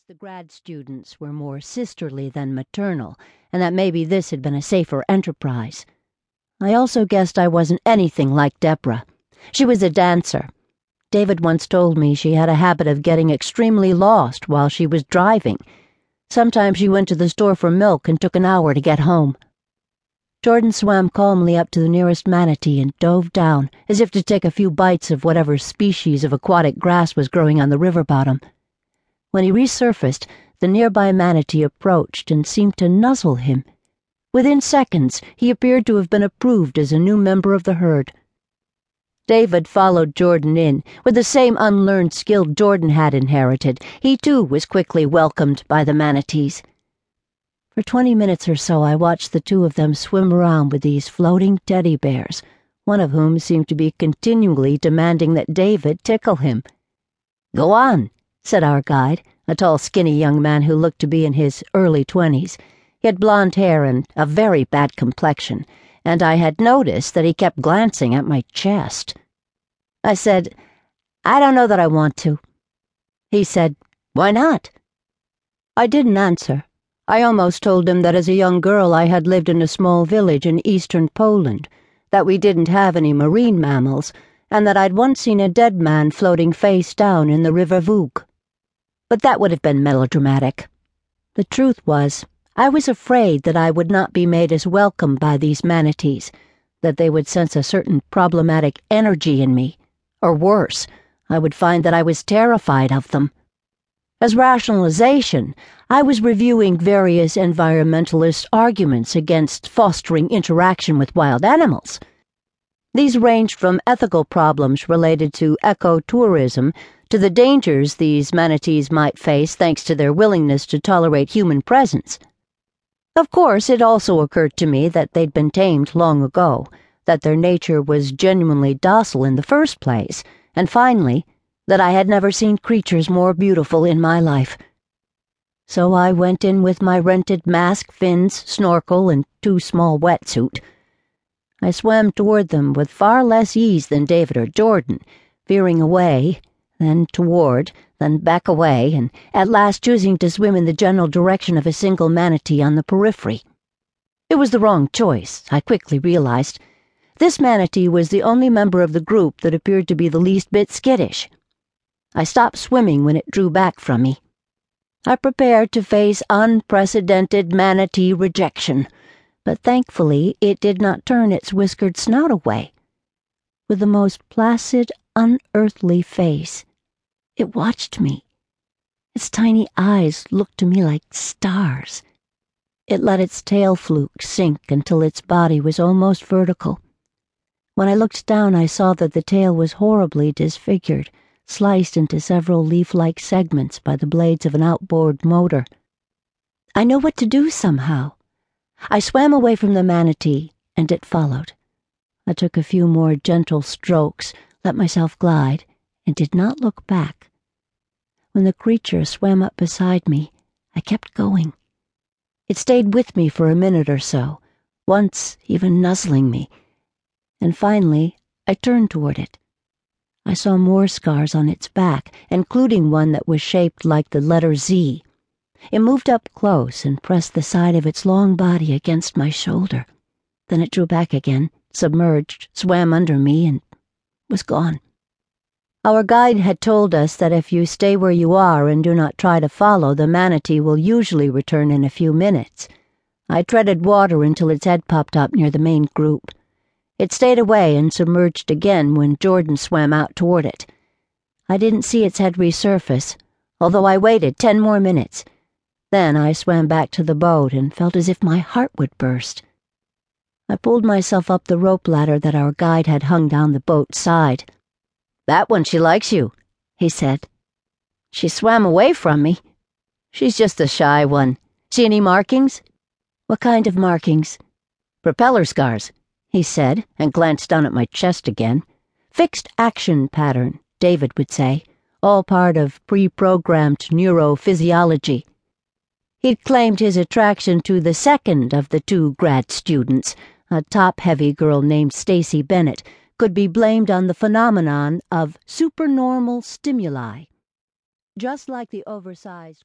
guessed the grad students were more sisterly than maternal, and that maybe this had been a safer enterprise. I also guessed I wasn't anything like Deborah. She was a dancer. David once told me she had a habit of getting extremely lost while she was driving. Sometimes she went to the store for milk and took an hour to get home. Jordan swam calmly up to the nearest manatee and dove down, as if to take a few bites of whatever species of aquatic grass was growing on the river bottom. When he resurfaced, the nearby manatee approached and seemed to nuzzle him. Within seconds, he appeared to have been approved as a new member of the herd. David followed Jordan in. With the same unlearned skill Jordan had inherited, he too was quickly welcomed by the manatees. For twenty minutes or so, I watched the two of them swim around with these floating teddy bears, one of whom seemed to be continually demanding that David tickle him. Go on, said our guide, a tall, skinny young man who looked to be in his early twenties. He had blond hair and a very bad complexion, and I had noticed that he kept glancing at my chest. I said, I don't know that I want to. He said, Why not? I didn't answer. I almost told him that as a young girl I had lived in a small village in eastern Poland, that we didn't have any marine mammals, and that I'd once seen a dead man floating face down in the River Bug. But that would have been melodramatic. The truth was, I was afraid that I would not be made as welcome by these manatees, that they would sense a certain problematic energy in me, or worse, I would find that I was terrified of them. As rationalization, I was reviewing various environmentalist arguments against fostering interaction with wild animals. These ranged from ethical problems related to ecotourism to the dangers these manatees might face thanks to their willingness to tolerate human presence. Of course, it also occurred to me that they'd been tamed long ago, that their nature was genuinely docile in the first place, and finally, that I had never seen creatures more beautiful in my life. So I went in with my rented mask, fins, snorkel, and too small wetsuit. I swam toward them with far less ease than David or Jordan, veering away, then toward, then back away, and at last choosing to swim in the general direction of a single manatee on the periphery. It was the wrong choice, I quickly realized. This manatee was the only member of the group that appeared to be the least bit skittish. I stopped swimming when it drew back from me. I prepared to face unprecedented manatee rejection, but thankfully it did not turn its whiskered snout away. With the most placid, unearthly face, it watched me. Its tiny eyes looked to me like stars. It let its tail fluke sink until its body was almost vertical. When I looked down, I saw that the tail was horribly disfigured sliced into several leaf like segments by the blades of an outboard motor. I know what to do somehow. I swam away from the manatee, and it followed. I took a few more gentle strokes, let myself glide, and did not look back. When the creature swam up beside me, I kept going. It stayed with me for a minute or so, once even nuzzling me, and finally I turned toward it. I saw more scars on its back, including one that was shaped like the letter Z. It moved up close and pressed the side of its long body against my shoulder. Then it drew back again, submerged, swam under me, and was gone. Our guide had told us that if you stay where you are and do not try to follow, the manatee will usually return in a few minutes. I treaded water until its head popped up near the main group. It stayed away and submerged again when Jordan swam out toward it. I didn't see its head resurface, although I waited ten more minutes. Then I swam back to the boat and felt as if my heart would burst. I pulled myself up the rope ladder that our guide had hung down the boat's side. That one, she likes you, he said. She swam away from me. She's just a shy one. See any markings? What kind of markings? Propeller scars he said, and glanced down at my chest again. Fixed action pattern, David would say, all part of pre programmed neurophysiology. He'd claimed his attraction to the second of the two grad students, a top heavy girl named Stacy Bennett, could be blamed on the phenomenon of supernormal stimuli. Just like the oversized